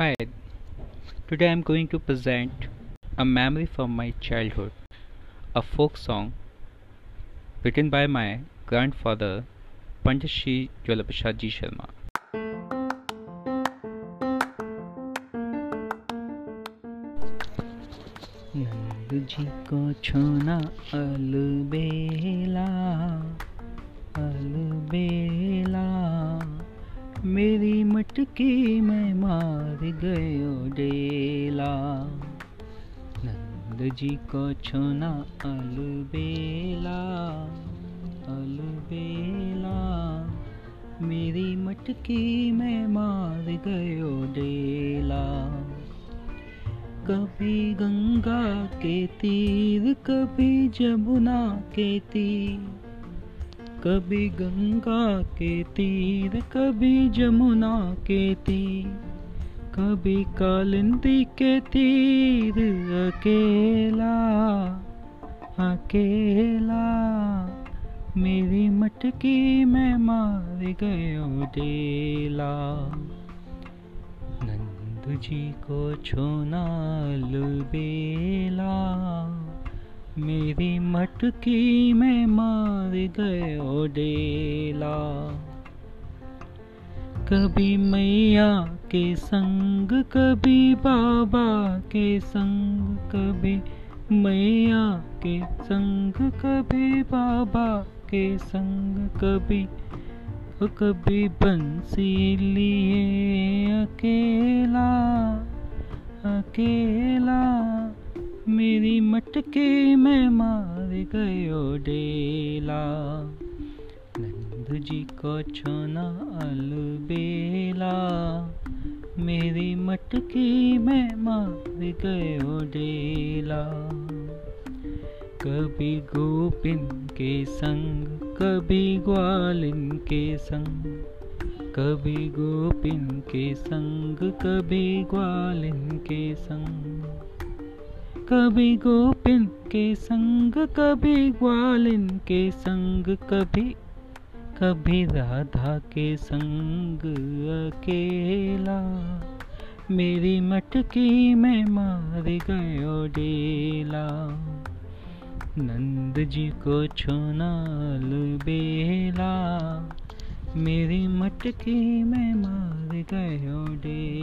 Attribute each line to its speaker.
Speaker 1: Hi, today I'm going to present a memory from my childhood, a folk song written by my grandfather Pandit Shri Jwala Ji Sharma. Nand ji को छोना अलबेला अलबेला मेरी मटकी में मार गयो डेला। नंद जी को छोना अलबेला अलबेला। मेरी मटकी में मार गयो डेला। कभी गंगा के तीर, कभी जमुना के तीर। कभी गंगा के तीर, कभी जमुना के तीर, कभी कालिंदी के तीर, अकेला अकेला। मेरी मटकी में मार गयो डेला नंद जी को छोना लुबेला। मेरी मटकी में मार गयो डेला कभी मैया के संग, कभी बाबा के संग, कभी मैया के संग, कभी बाबा के संग, कभी कभी बंसी लिए अकेला अकेला। मेरी मटके में मार गयो डेला। नंद जी को छोना अलबेला। मेरी मटकी में मार गयो डेला। कभी गोपिन के संग, कभी ग्वालिन के संग, कभी गोपिन के संग, कभी ग्वालिन के संग। कभी गोपिन के संग, कभी ग्वालिन के संग, कभी कभी राधा के संग अकेला। मेरी मटकी में मार गयो डेला नंद जी को छोनाल बेला मेरी मटकी में मार गयो डेला